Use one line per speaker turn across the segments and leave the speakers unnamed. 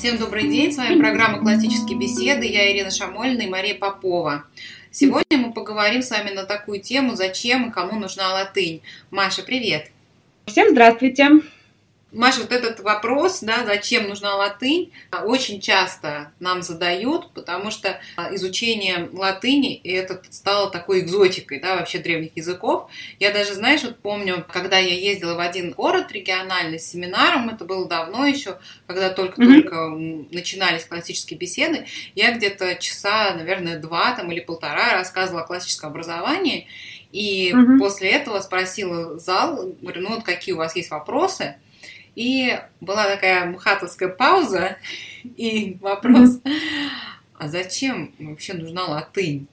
Всем добрый день, с вами программа «Классические беседы», я Ирина Шамольна и Мария Попова. Сегодня мы поговорим с вами на такую тему, зачем и кому нужна латынь. Маша, привет!
Всем здравствуйте!
Маша, вот этот вопрос, да, зачем нужна латынь, очень часто нам задают, потому что а, изучение латыни это стало такой экзотикой, да, вообще древних языков. Я даже, знаешь, вот помню, когда я ездила в один город региональный с семинаром, это было давно еще, когда только-только mm-hmm. начинались классические беседы, я где-то часа, наверное, два там или полтора рассказывала о классическом образовании, и угу. после этого спросила зал, говорю, ну вот какие у вас есть вопросы? И была такая мхатовская пауза и вопрос, а зачем вообще нужна латынь?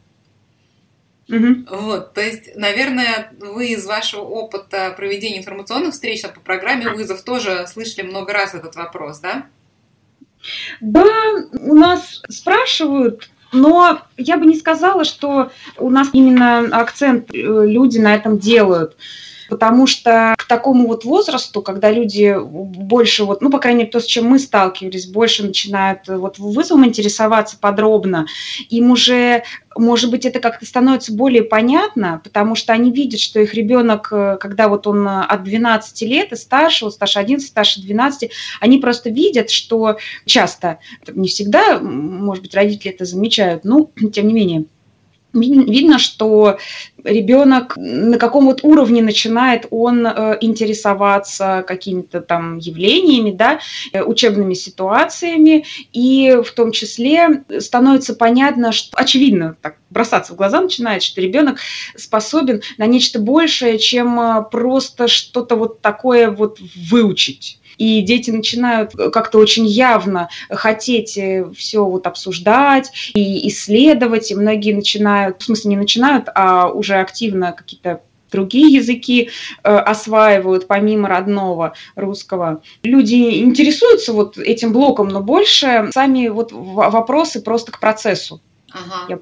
Угу. Вот, то есть, наверное, вы из вашего опыта проведения информационных встреч по программе вызов тоже слышали много раз этот вопрос, да?
Да, у нас спрашивают, но я бы не сказала, что у нас именно акцент э, люди на этом делают потому что к такому вот возрасту, когда люди больше, вот, ну, по крайней мере, то, с чем мы сталкивались, больше начинают вот вызовом интересоваться подробно, им уже может быть, это как-то становится более понятно, потому что они видят, что их ребенок, э, когда вот он от 12 лет и старше, вот старше 11, старше 12, они просто видят, что часто, не всегда, может быть, родители это замечают, но тем не менее, видно, что ребенок на каком вот уровне начинает он э, интересоваться какими-то там явлениями, да, э, учебными ситуациями, и в том числе становится понятно, что очевидно, так бросаться в глаза начинает, что ребенок способен на нечто большее, чем э, просто что-то вот такое вот выучить и дети начинают как-то очень явно хотеть э, все вот обсуждать и исследовать, и многие начинают, в смысле не начинают, а уже активно какие-то другие языки э, осваивают помимо родного русского. Люди интересуются вот этим блоком, но больше сами вот вопросы просто к процессу.
Ага. Я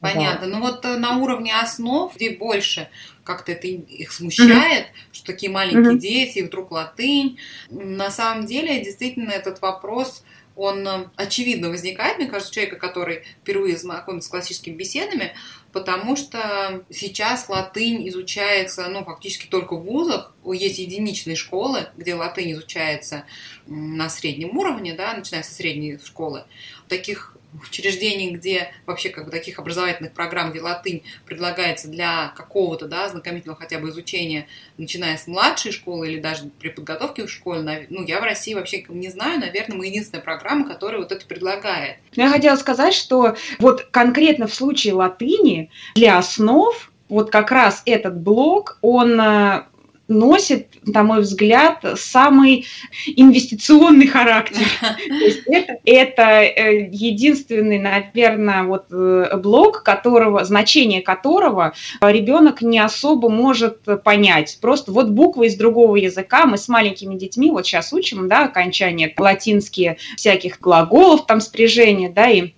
Понятно. Да. Ну вот э, на уровне основ, где больше как-то это их смущает, mm-hmm. что такие маленькие mm-hmm. дети, и вдруг латынь. На самом деле, действительно, этот вопрос он э, очевидно возникает, мне кажется, у человека, который впервые знакомится с классическими беседами, потому что сейчас латынь изучается, ну, фактически только в вузах. Есть единичные школы, где латынь изучается на среднем уровне, да, начиная со средней школы. Таких учреждений, где вообще как бы таких образовательных программ, где латынь предлагается для какого-то, да, знакомительного хотя бы изучения, начиная с младшей школы или даже при подготовке в школе, ну, я в России вообще не знаю, наверное, мы единственная программа, которая вот это предлагает.
Я хотела сказать, что вот конкретно в случае латыни для основ вот как раз этот блок, он э, носит, на мой взгляд, самый инвестиционный характер. это, э, единственный, наверное, вот э, блок, которого, значение которого ребенок не особо может понять. Просто вот буквы из другого языка, мы с маленькими детьми вот сейчас учим, да, окончание латинские всяких глаголов, там спряжения, да, и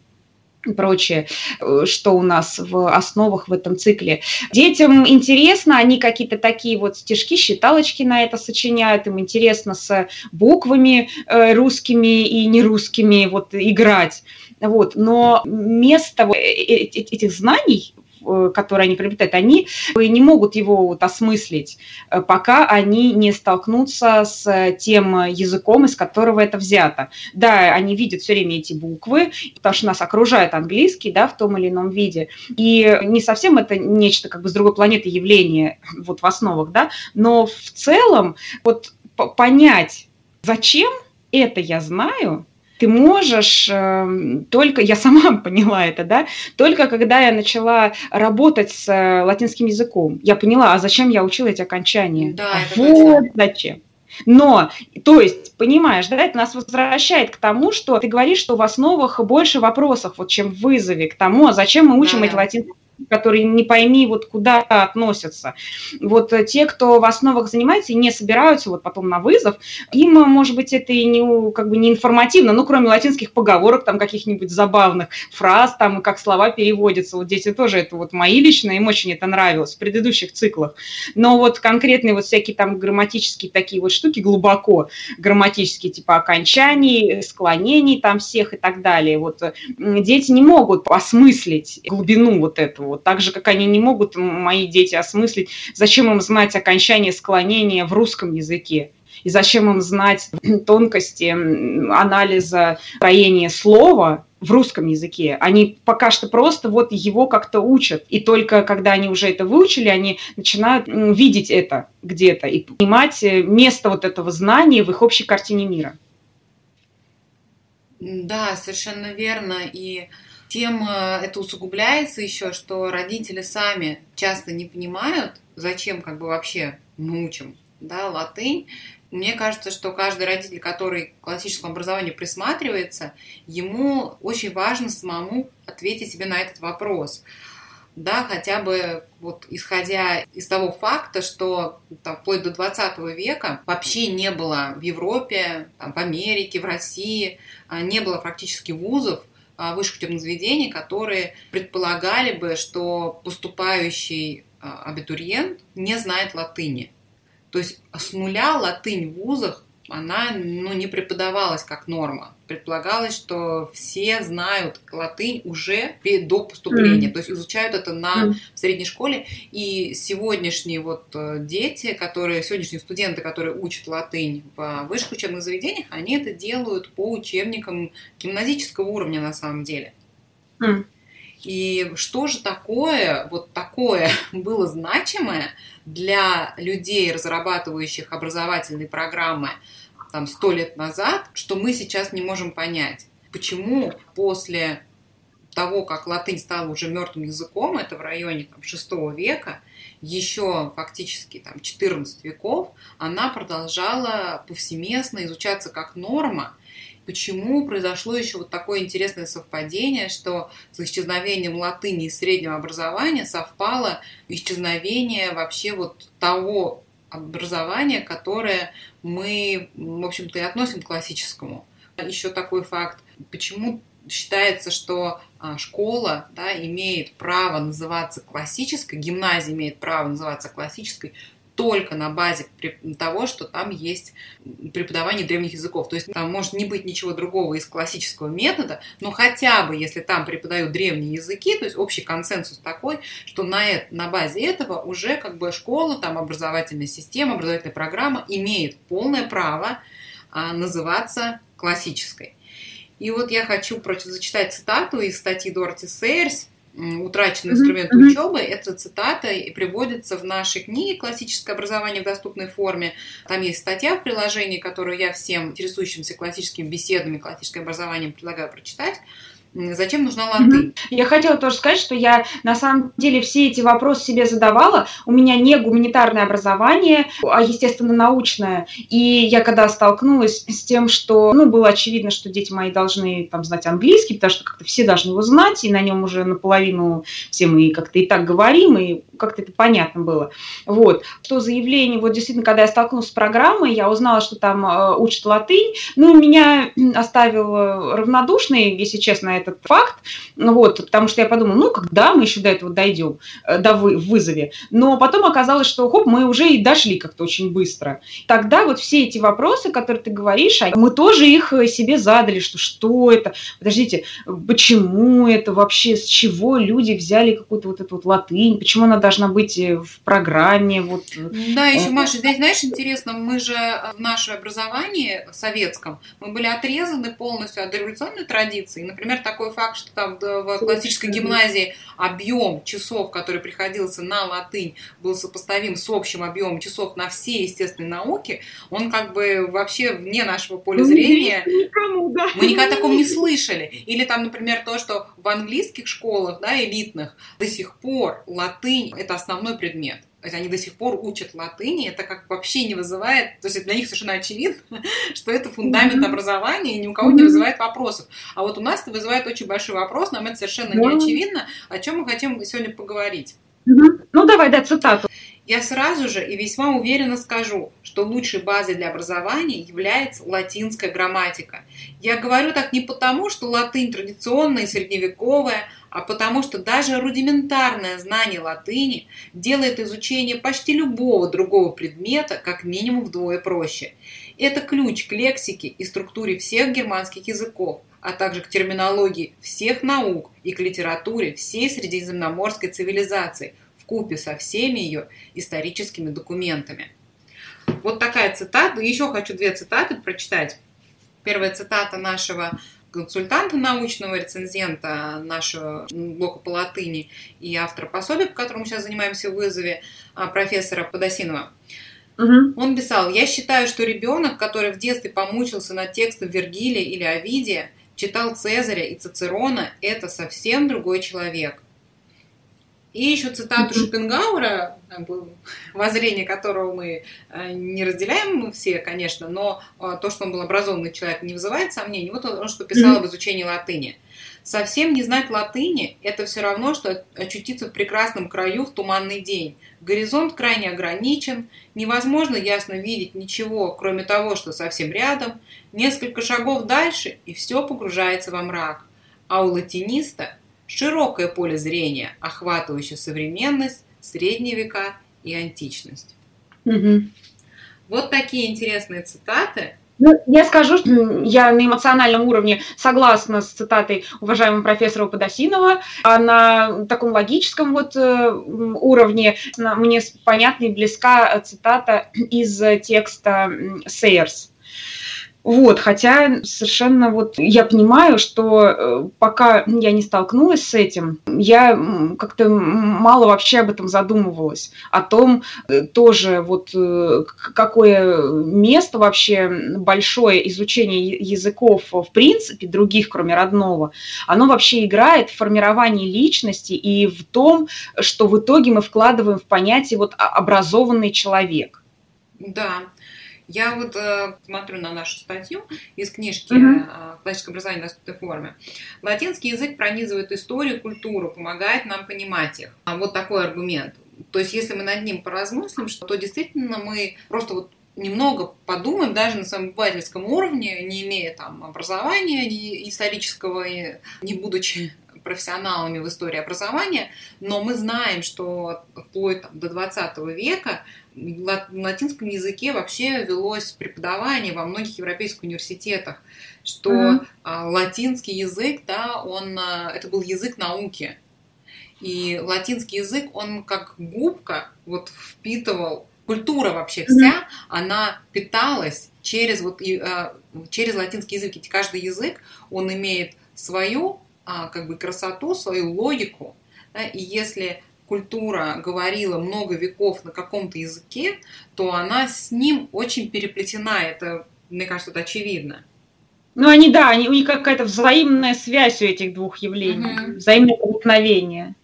и прочее, э, что у нас в основах в этом цикле. Детям интересно, они какие-то такие вот стишки, считалочки на это сочиняют, им интересно с буквами э, русскими и нерусскими вот играть. Вот. Но место э, этих знаний Э, которые они приобретают, они не могут его вот осмыслить, э, пока они не столкнутся с тем языком, из которого это взято. Да, они видят все время эти буквы, потому что нас окружает английский, да, в том или ином виде. И не совсем это нечто как бы с другой планеты явление вот в основах, да, но в целом вот понять, зачем это я знаю, ты можешь э, только, я сама поняла это, да, только когда я начала работать с э, латинским языком, я поняла, а зачем я учила эти окончания?
Да, это
вот точно. зачем. Но, то есть, понимаешь, да, это нас возвращает к тому, что ты говоришь, что в основах больше вопросов, вот, чем в вызове, к тому, а зачем мы учим да, эти латинские которые не пойми вот куда относятся. Вот те, кто в основах занимается и не собираются вот потом на вызов, им, может быть, это и не, как бы не информативно, ну, кроме латинских поговорок, там, каких-нибудь забавных фраз, там, как слова переводятся. Вот дети тоже, это вот мои лично, им очень это нравилось в предыдущих циклах. Но вот конкретные вот всякие там грамматические такие вот штуки, глубоко грамматические, типа окончаний, склонений там всех и так далее. Вот дети не могут осмыслить глубину вот этого, вот так же, как они не могут, мои дети, осмыслить, зачем им знать окончание склонения в русском языке. И зачем им знать тонкости анализа строения слова в русском языке. Они пока что просто вот его как-то учат. И только когда они уже это выучили, они начинают видеть это где-то и понимать э, место вот этого знания в их общей картине мира.
Да, совершенно верно. И тем э, это усугубляется еще, что родители сами часто не понимают, зачем как бы вообще мы учим да, латынь. Мне кажется, что каждый родитель, который к классическому образованию присматривается, ему очень важно самому ответить себе на этот вопрос. Да, хотя бы вот исходя из того факта, что там, вплоть до 20 века вообще не было в Европе, там, в Америке, в России, а, не было практически вузов, высших учебных заведений, которые предполагали бы, что поступающий а, абитуриент не знает латыни. То есть с нуля латынь в вузах она ну, не преподавалась как норма. Предполагалось, что все знают латынь уже до поступления, mm. то есть изучают это на mm. средней школе. И сегодняшние вот э, дети, которые, сегодняшние студенты, которые учат латынь в высших учебных заведениях, они это делают по учебникам гимназического уровня на самом деле. Mm. И что же такое, вот такое было значимое для людей, разрабатывающих образовательные программы там сто лет назад, что мы сейчас не можем понять. Почему после того, как латынь стала уже мертвым языком, это в районе там, 6 века, еще фактически там, 14 веков, она продолжала повсеместно изучаться как норма, почему произошло еще вот такое интересное совпадение, что с исчезновением латыни и среднего образования совпало исчезновение вообще вот того образования, которое мы, в общем-то, и относим к классическому. Еще такой факт, почему считается, что а, школа да, имеет право называться классической, гимназия имеет право называться классической только на базе того, что там есть преподавание древних языков. То есть там может не быть ничего другого из классического метода, но хотя бы если там преподают древние языки, то есть общий консенсус такой, что на, на базе этого уже как бы школа, там образовательная система, образовательная программа имеет полное право а, называться классической. И вот я хочу зачитать цитату из статьи Дороти Сейерс утраченный инструмент mm-hmm. учебы. Эта цитата и приводится в нашей книге «Классическое образование в доступной форме». Там есть статья в приложении, которую я всем интересующимся классическими беседами, классическим образованием предлагаю прочитать. Зачем нужна латынь?
Я хотела тоже сказать, что я на самом деле все эти вопросы себе задавала. У меня не гуманитарное образование, а естественно научное. И я когда столкнулась с тем, что ну, было очевидно, что дети мои должны там, знать английский, потому что как-то все должны его знать, и на нем уже наполовину все мы как-то и так говорим, и как-то это понятно было. Вот. Что заявление, вот действительно, когда я столкнулась с программой, я узнала, что там э, учат латынь, ну, меня оставил равнодушный, если честно, этот факт, вот, потому что я подумала, ну, когда мы еще до этого дойдем, э, до вы, вызове. Но потом оказалось, что, хоп, мы уже и дошли как-то очень быстро. Тогда вот все эти вопросы, которые ты говоришь, мы тоже их э, себе задали, что что это, подождите, почему это вообще, с чего люди взяли какую-то вот эту вот латынь, почему она должна быть э, в программе, вот.
Да, еще, Маша, здесь, знаешь, интересно, мы же в наше образование советском, мы были отрезаны полностью от революционной традиции. Например, такой факт, что там в классической гимназии объем часов, который приходился на латынь, был сопоставим с общим объемом часов на все естественные науки, он как бы вообще вне нашего поля ну, зрения. Никому, да. Мы никогда такого не слышали. Или там, например, то, что в английских школах, да, элитных, до сих пор латынь – это основной предмет. Они до сих пор учат латыни, это как вообще не вызывает, то есть для них совершенно очевидно, что это фундамент образования и ни у кого не вызывает вопросов. А вот у нас это вызывает очень большой вопрос, нам это совершенно не очевидно, о чем мы хотим сегодня поговорить.
Ну давай, да, цитату.
Я сразу же и весьма уверенно скажу, что лучшей базой для образования является латинская грамматика. Я говорю так не потому, что латынь традиционная и средневековая, а потому что даже рудиментарное знание латыни делает изучение почти любого другого предмета как минимум вдвое проще. Это ключ к лексике и структуре всех германских языков, а также к терминологии всех наук и к литературе всей средиземноморской цивилизации – купе со всеми ее историческими документами. Вот такая цитата. Еще хочу две цитаты прочитать. Первая цитата нашего консультанта научного, рецензента нашего блока по латыни и автора пособия, по которому сейчас занимаемся в вызове, а, профессора Подосинова. Угу. Он писал, я считаю, что ребенок, который в детстве помучился над текстом Вергилия или Овидия, читал Цезаря и Цицерона, это совсем другой человек. И еще цитату Шопенгауэра, воззрение которого мы э, не разделяем мы все, конечно, но э, то, что он был образованный человек, не вызывает сомнений. Вот он что писал об изучении латыни. Совсем не знать латыни – это все равно, что очутиться в прекрасном краю в туманный день. Горизонт крайне ограничен, невозможно ясно видеть ничего, кроме того, что совсем рядом, несколько шагов дальше, и все погружается во мрак. А у латиниста широкое поле зрения, охватывающее современность, средние века и античность. Угу. Вот такие интересные цитаты.
Ну, я скажу, что я на эмоциональном уровне согласна с цитатой уважаемого профессора Подосинова, а на таком логическом вот э, уровне мне понятна и близка цитата из текста Сейерс вот, хотя совершенно вот я понимаю, что э, пока я не столкнулась с этим, я как-то мало вообще об этом задумывалась, о том э, тоже вот э, какое место вообще большое изучение языков в принципе, других, кроме родного, оно вообще играет в формировании личности и в том, что в итоге мы вкладываем в понятие вот образованный человек.
Да, я вот э, смотрю на нашу статью из книжки uh-huh. «Классическое образование в доступной форме». Латинский язык пронизывает историю, культуру, помогает нам понимать их. А вот такой аргумент. То есть, если мы над ним поразмыслим, что, то действительно мы просто вот немного подумаем, даже на своем обывательском уровне, не имея там образования исторического, не будучи профессионалами в истории образования, но мы знаем, что вплоть там, до 20 века на латинском языке вообще велось преподавание во многих европейских университетах, что mm-hmm. латинский язык, да, он, а, это был язык науки. И латинский язык, он как губка вот впитывал культура вообще вся, mm-hmm. она питалась через вот а, через латинский язык. Ведь каждый язык, он имеет свою как бы красоту, свою логику. Да, и если культура говорила много веков на каком-то языке, то она с ним очень переплетена. Это, мне кажется, это очевидно.
Ну, они, да, они, у них какая-то взаимная связь у этих двух явлений, угу. взаимное проникновение.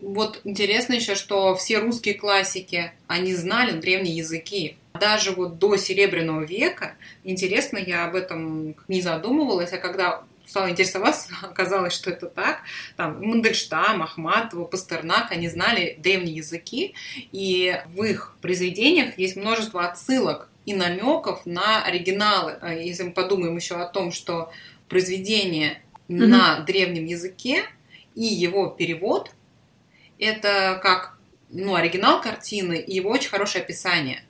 Вот интересно еще, что все русские классики, они знали древние языки. Даже вот до Серебряного века, интересно, я об этом не задумывалась, а когда стала интересоваться, оказалось, что это так. Там Мандельштам, Ахматова, Пастернак, они знали древние языки, и в их произведениях есть множество отсылок и намеков на оригиналы. А если мы подумаем еще о том, что произведение mm-hmm. на древнем языке и его перевод это как ну, оригинал картины и его очень хорошее описание.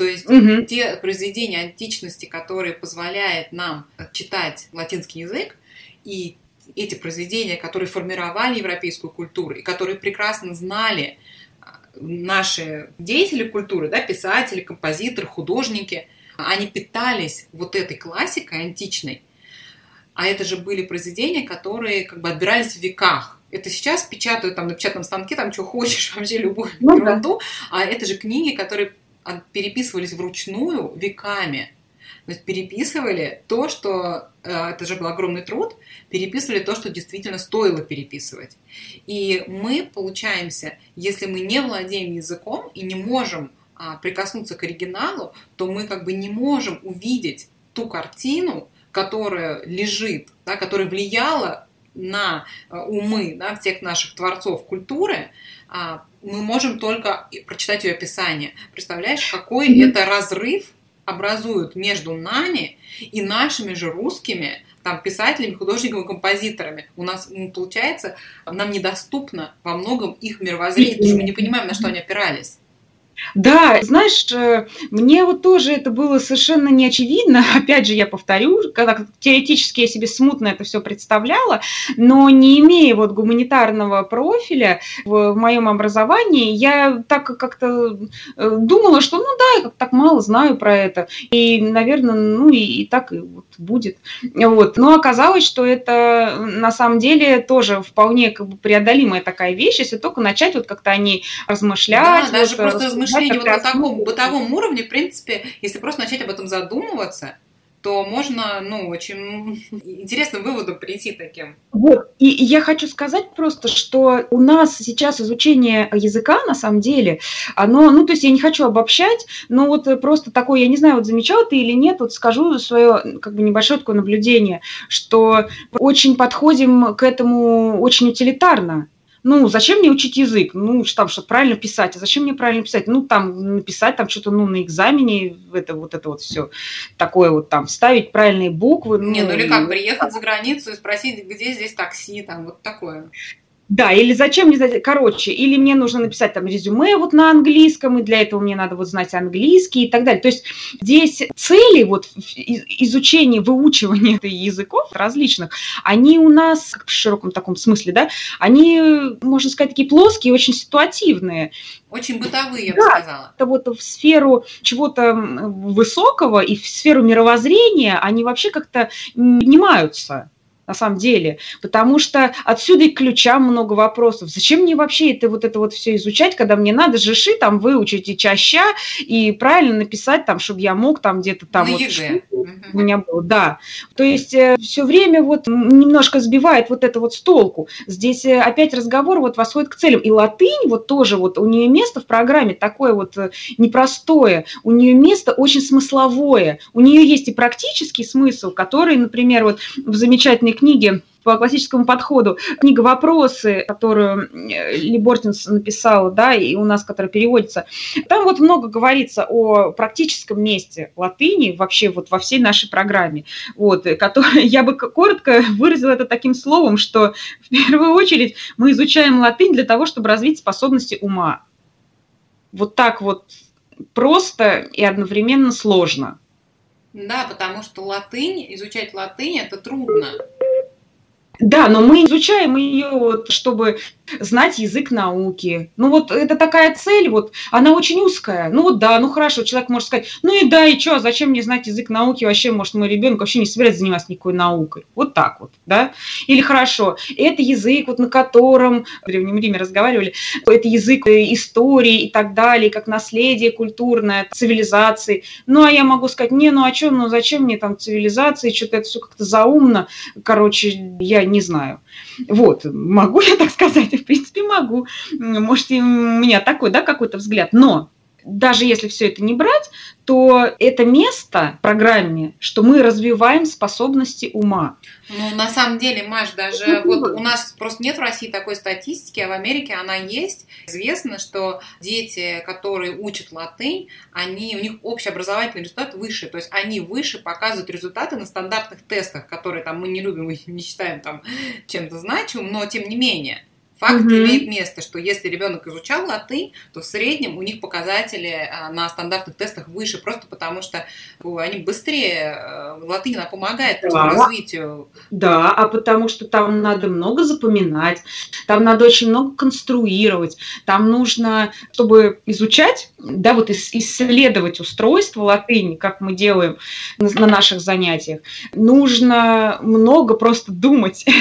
То есть угу. те произведения античности, которые позволяют нам читать латинский язык, и эти произведения, которые формировали европейскую культуру, и которые прекрасно знали а, наши деятели культуры, да, писатели, композиторы, художники, они питались вот этой классикой античной, а это же были произведения, которые как бы отбирались в веках. Это сейчас печатают там на печатном станке, там что хочешь, вообще любую ну, ерунду, да. а это же книги, которые переписывались вручную веками. То есть переписывали то, что, э, это же был огромный труд, переписывали то, что действительно стоило переписывать. И мы получаемся, если мы не владеем языком и не можем а, прикоснуться к оригиналу, то мы как бы не можем увидеть ту картину, которая лежит, да, которая влияла на э, умы да, всех наших творцов культуры, а, мы можем только прочитать ее описание. Представляешь, какой mm-hmm. это разрыв образуют между нами и нашими же русскими там, писателями, художниками, композиторами. У нас получается, нам недоступно во многом их мировоззрение, потому что мы не понимаем, на что они опирались.
Да, знаешь, э, мне вот тоже это было совершенно не очевидно. Опять же, я повторю, когда теоретически я себе смутно это все представляла, но не имея вот гуманитарного профиля в, в моем образовании, я так как-то э, думала, что ну да, я как так мало знаю про это. И, наверное, ну и, и так и вот будет. Вот. Но оказалось, что это на самом деле тоже вполне как бы преодолимая такая вещь, если только начать вот как-то о ней размышлять.
Да, даже просто размышлять мышление вот на таком бытовом уровне, в принципе, если просто начать об этом задумываться, то можно, ну, очень интересным выводом прийти таким.
Вот, и я хочу сказать просто, что у нас сейчас изучение языка, на самом деле, оно, ну, то есть я не хочу обобщать, но вот просто такое, я не знаю, вот замечал ты или нет, вот скажу свое, как бы, небольшое такое наблюдение, что очень подходим к этому очень утилитарно. Ну, зачем мне учить язык? Ну, там, чтобы правильно писать. А зачем мне правильно писать? Ну, там, написать там что-то, ну, на экзамене, это вот это вот все такое вот там, ставить правильные буквы.
Не, ну, ну или как, приехать за границу и спросить, где здесь такси, там, вот такое.
Да, или зачем мне, короче, или мне нужно написать там резюме вот на английском, и для этого мне надо вот знать английский и так далее. То есть здесь цели вот изучения, выучивания языков различных, они у нас, в широком таком смысле, да, они, можно сказать, такие плоские, очень ситуативные.
Очень бытовые, я бы да, сказала.
Это вот в сферу чего-то высокого и в сферу мировоззрения они вообще как-то не поднимаются на самом деле, потому что отсюда и ключам много вопросов. Зачем мне вообще это вот это вот все изучать, когда мне надо жи-ши там выучить и чаща, и правильно написать там, чтобы я мог там где-то там
На
вот
ЕГЭ.
у меня было, да. То есть э, все время вот немножко сбивает вот это вот с толку. Здесь э, опять разговор вот восходит к целям. И латынь вот тоже вот у нее место в программе такое вот э, непростое, у нее место очень смысловое. У нее есть и практический смысл, который, например, вот в замечательной книги по классическому подходу. Книга «Вопросы», которую э, Ли Бортинс написала, да, и у нас, которая переводится, там вот много говорится о практическом месте латыни вообще вот во всей нашей программе. Вот, который, я бы коротко выразила это таким словом, что в первую очередь мы изучаем латынь для того, чтобы развить способности ума. Вот так вот просто и одновременно сложно.
Да, потому что латынь, изучать латынь это трудно.
Да, но мы изучаем ее, вот, чтобы знать язык науки. Ну вот это такая цель, вот она очень узкая. Ну вот да, ну хорошо, человек может сказать, ну и да, и что, зачем мне знать язык науки вообще, может, мой ребенок вообще не собирается заниматься никакой наукой. Вот так вот, да? Или хорошо, это язык, вот на котором в Древнем Риме разговаривали, это язык истории и так далее, как наследие культурное, цивилизации. Ну а я могу сказать, не, ну а что, ну зачем мне там цивилизации, что-то это все как-то заумно, короче, я не знаю. Вот, могу я так сказать? В принципе, могу. Может, и у меня такой, да, какой-то взгляд. Но даже если все это не брать, то это место в программе, что мы развиваем способности ума.
Ну, на самом деле, Маш, даже ну, вот у нас просто нет в России такой статистики, а в Америке она есть. Известно, что дети, которые учат латынь, они, у них общеобразовательный результат выше, то есть они выше показывают результаты на стандартных тестах, которые там мы не любим и не считаем там чем-то значимым, но тем не менее. Факт угу. имеет место, что если ребенок изучал латынь, то в среднем у них показатели а, на стандартных тестах выше, просто потому что они быстрее, э, латынь она помогает да. развитию.
Да, а потому что там надо много запоминать, там надо очень много конструировать, там нужно, чтобы изучать, да, вот исследовать устройство латыни, как мы делаем на наших занятиях, нужно много просто думать.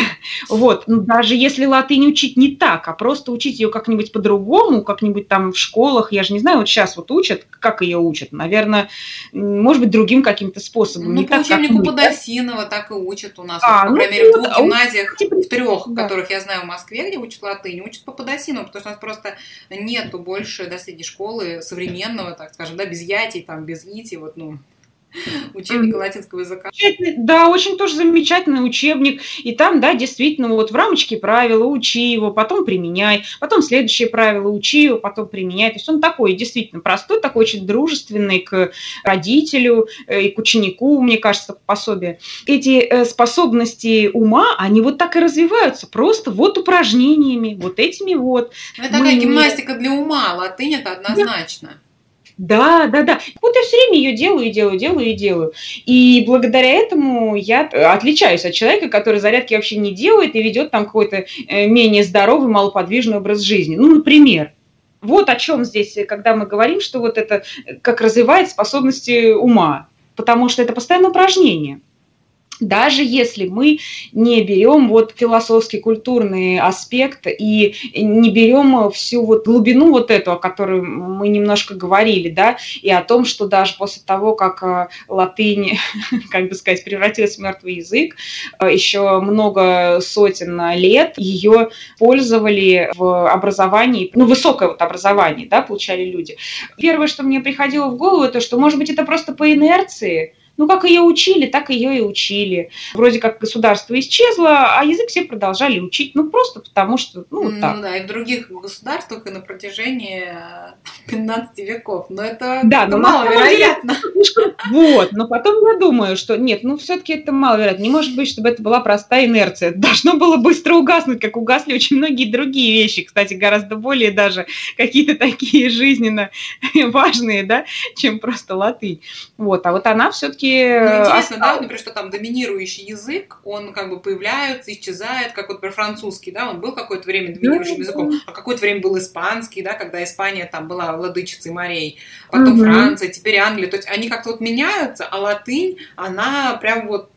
Вот, ну, даже если латынь учить не не так, а просто учить ее как-нибудь по-другому, как-нибудь там в школах, я же не знаю, вот сейчас вот учат, как ее учат, наверное, может быть, другим каким-то способом.
Ну,
не
по
так,
учебнику? Подосинова так и учат у нас,
А,
вот, по
ну
крайней мере, в двух
а
гимназиях,
типа,
в трех,
да.
которых я знаю в Москве, где учат латынь, учат по Подосинову, потому что у нас просто нету больше до средней школы современного, так скажем, да, без ятий, там, без ити, вот, ну, учебника
Мгм.
латинского языка.
Да, очень тоже замечательный учебник. И там, да, действительно, вот в рамочке правила, учи его, потом применяй, потом следующее правило, учи его, потом применяй. То есть он такой, действительно, простой, такой очень дружественный к родителю э, и к ученику, мне кажется, пособие. Эти э, способности ума, они вот так и развиваются, просто вот упражнениями, вот этими вот.
Ну, это такая гимнастика для ума, латынь это однозначно.
Да, да, да. Вот я все время ее делаю и делаю, делаю и делаю. И благодаря этому я э, отличаюсь от человека, который зарядки вообще не делает и ведет там какой-то э, менее здоровый, малоподвижный образ жизни. Ну, например. Вот о чем здесь, э, когда мы говорим, что вот это как развивает способности ума. Потому что это постоянное упражнение. Даже если мы не берем вот философский, культурный аспект и не берем всю вот глубину вот эту, о которой мы немножко говорили, да, и о том, что даже после того, как э, латынь, как бы сказать, превратилась в мертвый язык, э, еще много сотен лет ее пользовали в образовании, ну, высокое вот образование, да, получали люди. Первое, что мне приходило в голову, это что, может быть, это просто по инерции, ну, как ее учили, так ее и учили. Вроде как государство исчезло, а язык все продолжали учить. Ну, просто потому что, ну, вот так.
Ну да, и в других государствах и на протяжении э, 15 веков. Но это,
Да, но
маловероятно.
Вот, но потом я думаю, что нет, ну все-таки это маловероятно. Не может быть, чтобы это была простая инерция. Это должно было быстро угаснуть, как угасли очень многие другие вещи, кстати, гораздо более даже какие-то такие жизненно важные, да, чем просто латынь. Вот, а вот она все-таки...
Ну, интересно, да, вот, например, что там доминирующий язык, он как бы появляется, исчезает, как вот, например, французский, да, он был какое-то время доминирующим
Да,
языком, а какое-то время был испанский, да, когда Испания там была владычицей морей, потом
Мгм.
Франция, теперь Англия, то есть они как-то вот меняются, а латынь, она прям вот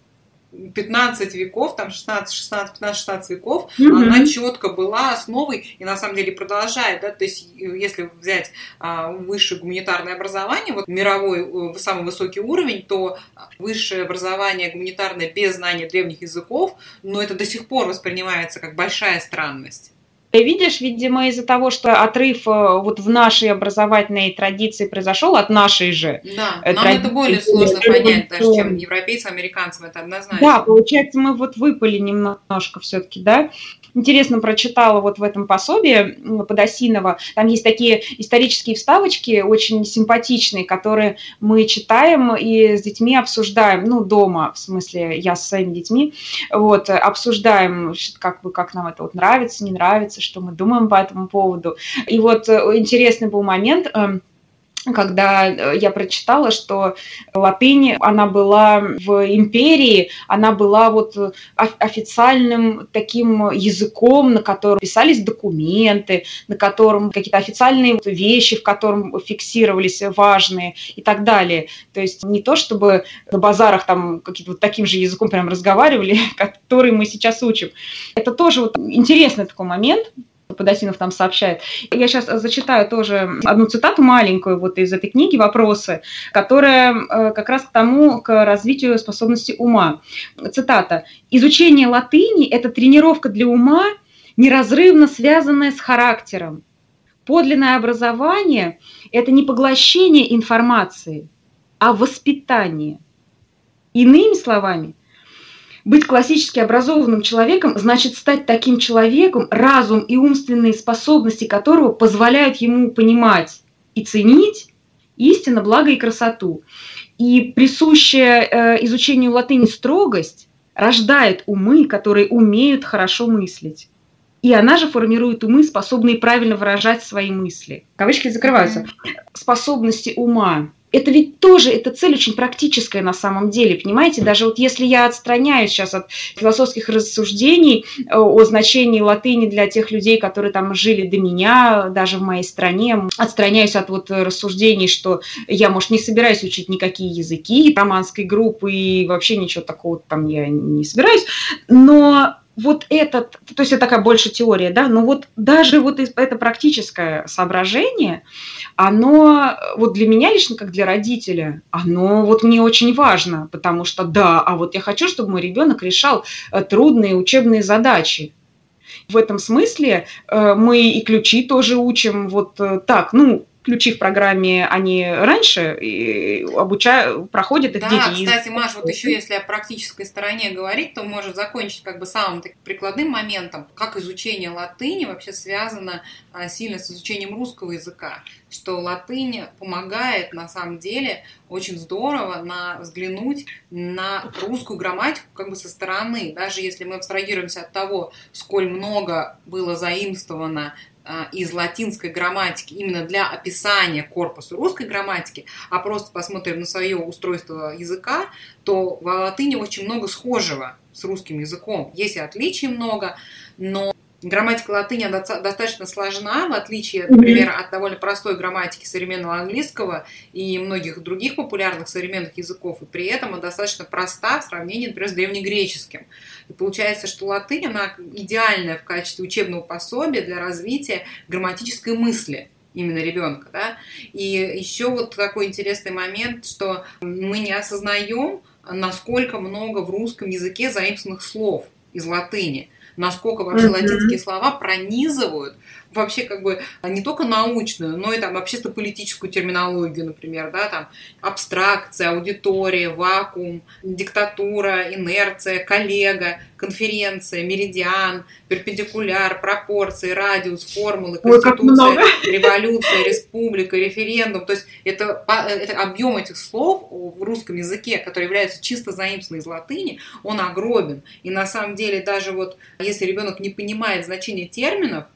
15 веков, там 16, 16, 15, 16 веков,
Мгм.
она четко была основой и на самом деле продолжает, да, то есть если взять а, высшее гуманитарное образование, вот мировой э, самый высокий уровень, то высшее образование гуманитарное без знания древних языков, но это до сих пор воспринимается как большая странность.
Видишь, видимо, из-за того, что отрыв э, вот в нашей образовательной традиции произошел от нашей же.
Да,
Э,
нам это
традиции
более сложно понять даже, чем европейцам, американцам, это однозначно.
Да, получается, мы вот выпали немножко все-таки, да. Интересно прочитала вот в этом пособии Подосинова. Там есть такие исторические вставочки, очень симпатичные, которые мы читаем и с детьми обсуждаем, ну, дома, в смысле, я со своими детьми, вот, обсуждаем, как бы, как нам это вот нравится, не нравится, что мы думаем по этому поводу. И вот э, интересный был момент, эм, когда э, я прочитала, что латынь, она была в империи, она была вот э, оф- официальным таким языком, на котором писались документы, на котором какие-то официальные вещи, в котором фиксировались важные и так далее. То есть не то, чтобы на базарах там каким-то вот таким же языком прям разговаривали, который мы сейчас учим. Это тоже вот интересный такой момент, Подосинов там сообщает. Я сейчас зачитаю тоже одну цитату маленькую вот из этой книги «Вопросы», которая э, как раз к тому, к развитию способности ума. Цитата. «Изучение латыни – это тренировка для ума, неразрывно связанная с характером. Подлинное образование – это не поглощение информации, а воспитание. Иными словами, быть классически образованным человеком значит стать таким человеком, разум и умственные способности которого позволяют ему понимать и ценить истинно, благо и красоту. И присущая э, изучению латыни строгость рождает умы, которые умеют хорошо мыслить. И она же формирует умы, способные правильно выражать свои мысли. Кавычки закрываются. Способности ума это ведь тоже, эта цель очень практическая на самом деле, понимаете? Даже вот если я отстраняюсь сейчас от философских рассуждений о значении латыни для тех людей, которые там жили до меня, даже в моей стране, отстраняюсь от вот рассуждений, что я, может, не собираюсь учить никакие языки романской группы и вообще ничего такого там я не собираюсь, но вот этот, то есть это такая больше теория, да, но вот даже вот это практическое соображение, оно вот для меня лично, как для родителя, оно вот мне очень важно, потому что да, а вот я хочу, чтобы мой ребенок решал э, трудные учебные задачи. В этом смысле э, мы и ключи тоже учим вот э, так, ну, ключи в программе, они раньше и обучают, проходят их
да,
дети.
кстати, Маш, вот еще если о практической стороне говорить, то может закончить как бы самым таким прикладным моментом, как изучение латыни вообще связано а, сильно с изучением русского языка, что латынь помогает на самом деле очень здорово на взглянуть на русскую грамматику как бы со стороны, даже если мы абстрагируемся от того, сколь много было заимствовано из латинской грамматики именно для описания корпуса русской грамматики, а просто посмотрим на свое устройство языка, то в латыни очень много схожего с русским языком. Есть и отличий много, но Грамматика латыни достаточно сложна, в отличие, например, от довольно простой грамматики современного английского и многих других популярных современных языков, и при этом она достаточно проста в сравнении, например, с древнегреческим. И получается, что латынь, она идеальная в качестве учебного пособия для развития грамматической мысли именно ребенка, да. И еще вот такой интересный момент, что мы не осознаем, насколько много в русском языке заимствованных слов из латыни насколько вообще mm-hmm. латинские слова пронизывают вообще как бы не только научную, но и там общественно-политическую терминологию, например, да, там абстракция, аудитория, вакуум, диктатура, инерция, коллега, конференция, меридиан, перпендикуляр, пропорции, радиус, формулы, конституция, Ой, революция, республика, референдум. То есть это, это объем этих слов в русском языке, который является чисто заимствованным из латыни, он огромен. И на самом деле даже вот если ребенок не понимает значение терминов,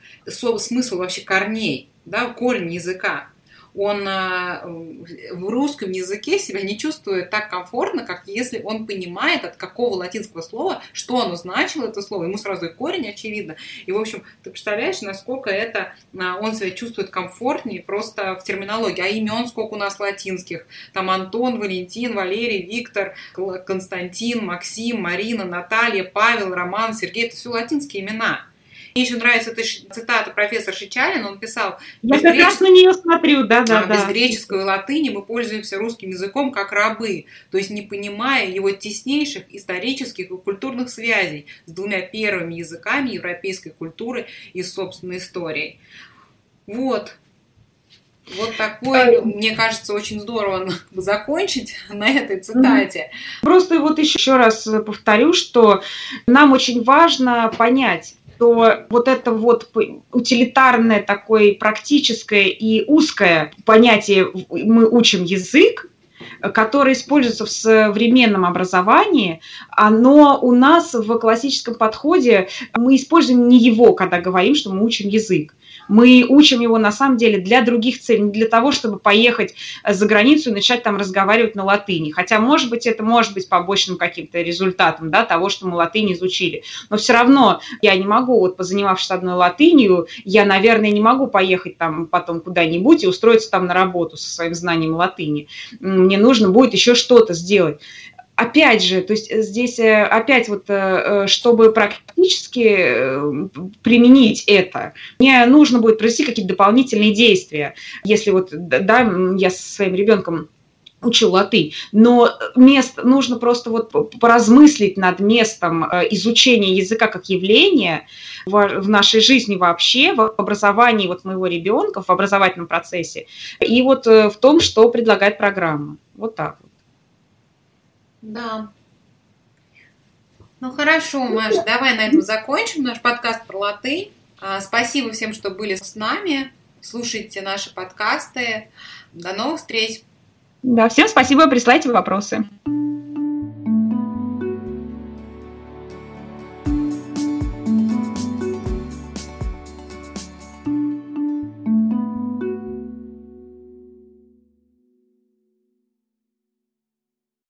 смысл вообще корней, да, корень языка, он а, в русском языке себя не чувствует так комфортно, как если он понимает, от какого латинского слова, что оно значило, это слово. Ему сразу и корень очевидно. И, в общем, ты представляешь, насколько это а, он себя чувствует комфортнее просто в терминологии. А имен сколько у нас латинских. Там Антон, Валентин, Валерий, Виктор, Константин, Максим, Марина, Наталья, Павел, Роман, Сергей. Это все латинские имена. Мне еще нравится эта цитата профессор Шичалин, он писал...
Я как раз на нее смотрю, да, да,
да. Без греческой и латыни мы пользуемся русским языком как рабы, то есть не понимая его теснейших исторических и культурных связей с двумя первыми языками европейской культуры и собственной историей. Вот, вот такой, мне кажется, очень здорово закончить на этой цитате.
Просто вот еще раз повторю, что нам очень важно понять, что вот это вот утилитарное такое практическое и узкое понятие «мы учим язык», которое используется в современном образовании, оно у нас в классическом подходе, мы используем не его, когда говорим, что мы учим язык. Мы учим его на самом деле для других целей, не для того, чтобы поехать э, за границу и начать там разговаривать на латыни. Хотя, может быть, это может быть побочным каким-то результатом да, того, что мы латынь изучили. Но все равно я не могу, вот позанимавшись одной латынью, я, наверное, не могу поехать там потом куда-нибудь и устроиться там на работу со своим знанием латыни. Мне нужно будет еще что-то сделать опять же, то есть здесь э, опять вот, э, чтобы практически э, применить это, мне нужно будет провести какие-то дополнительные действия. Если вот, да, я со своим ребенком учу латынь, но мест нужно просто вот поразмыслить над местом изучения языка как явления в нашей жизни вообще, в образовании вот моего ребенка, в образовательном процессе, и вот в том, что предлагает программа. Вот так вот.
Да. Ну хорошо, Маш, давай на этом закончим наш подкаст про латынь. А, спасибо всем, что были с нами. Слушайте наши подкасты. До новых встреч.
Да, всем спасибо, присылайте вопросы.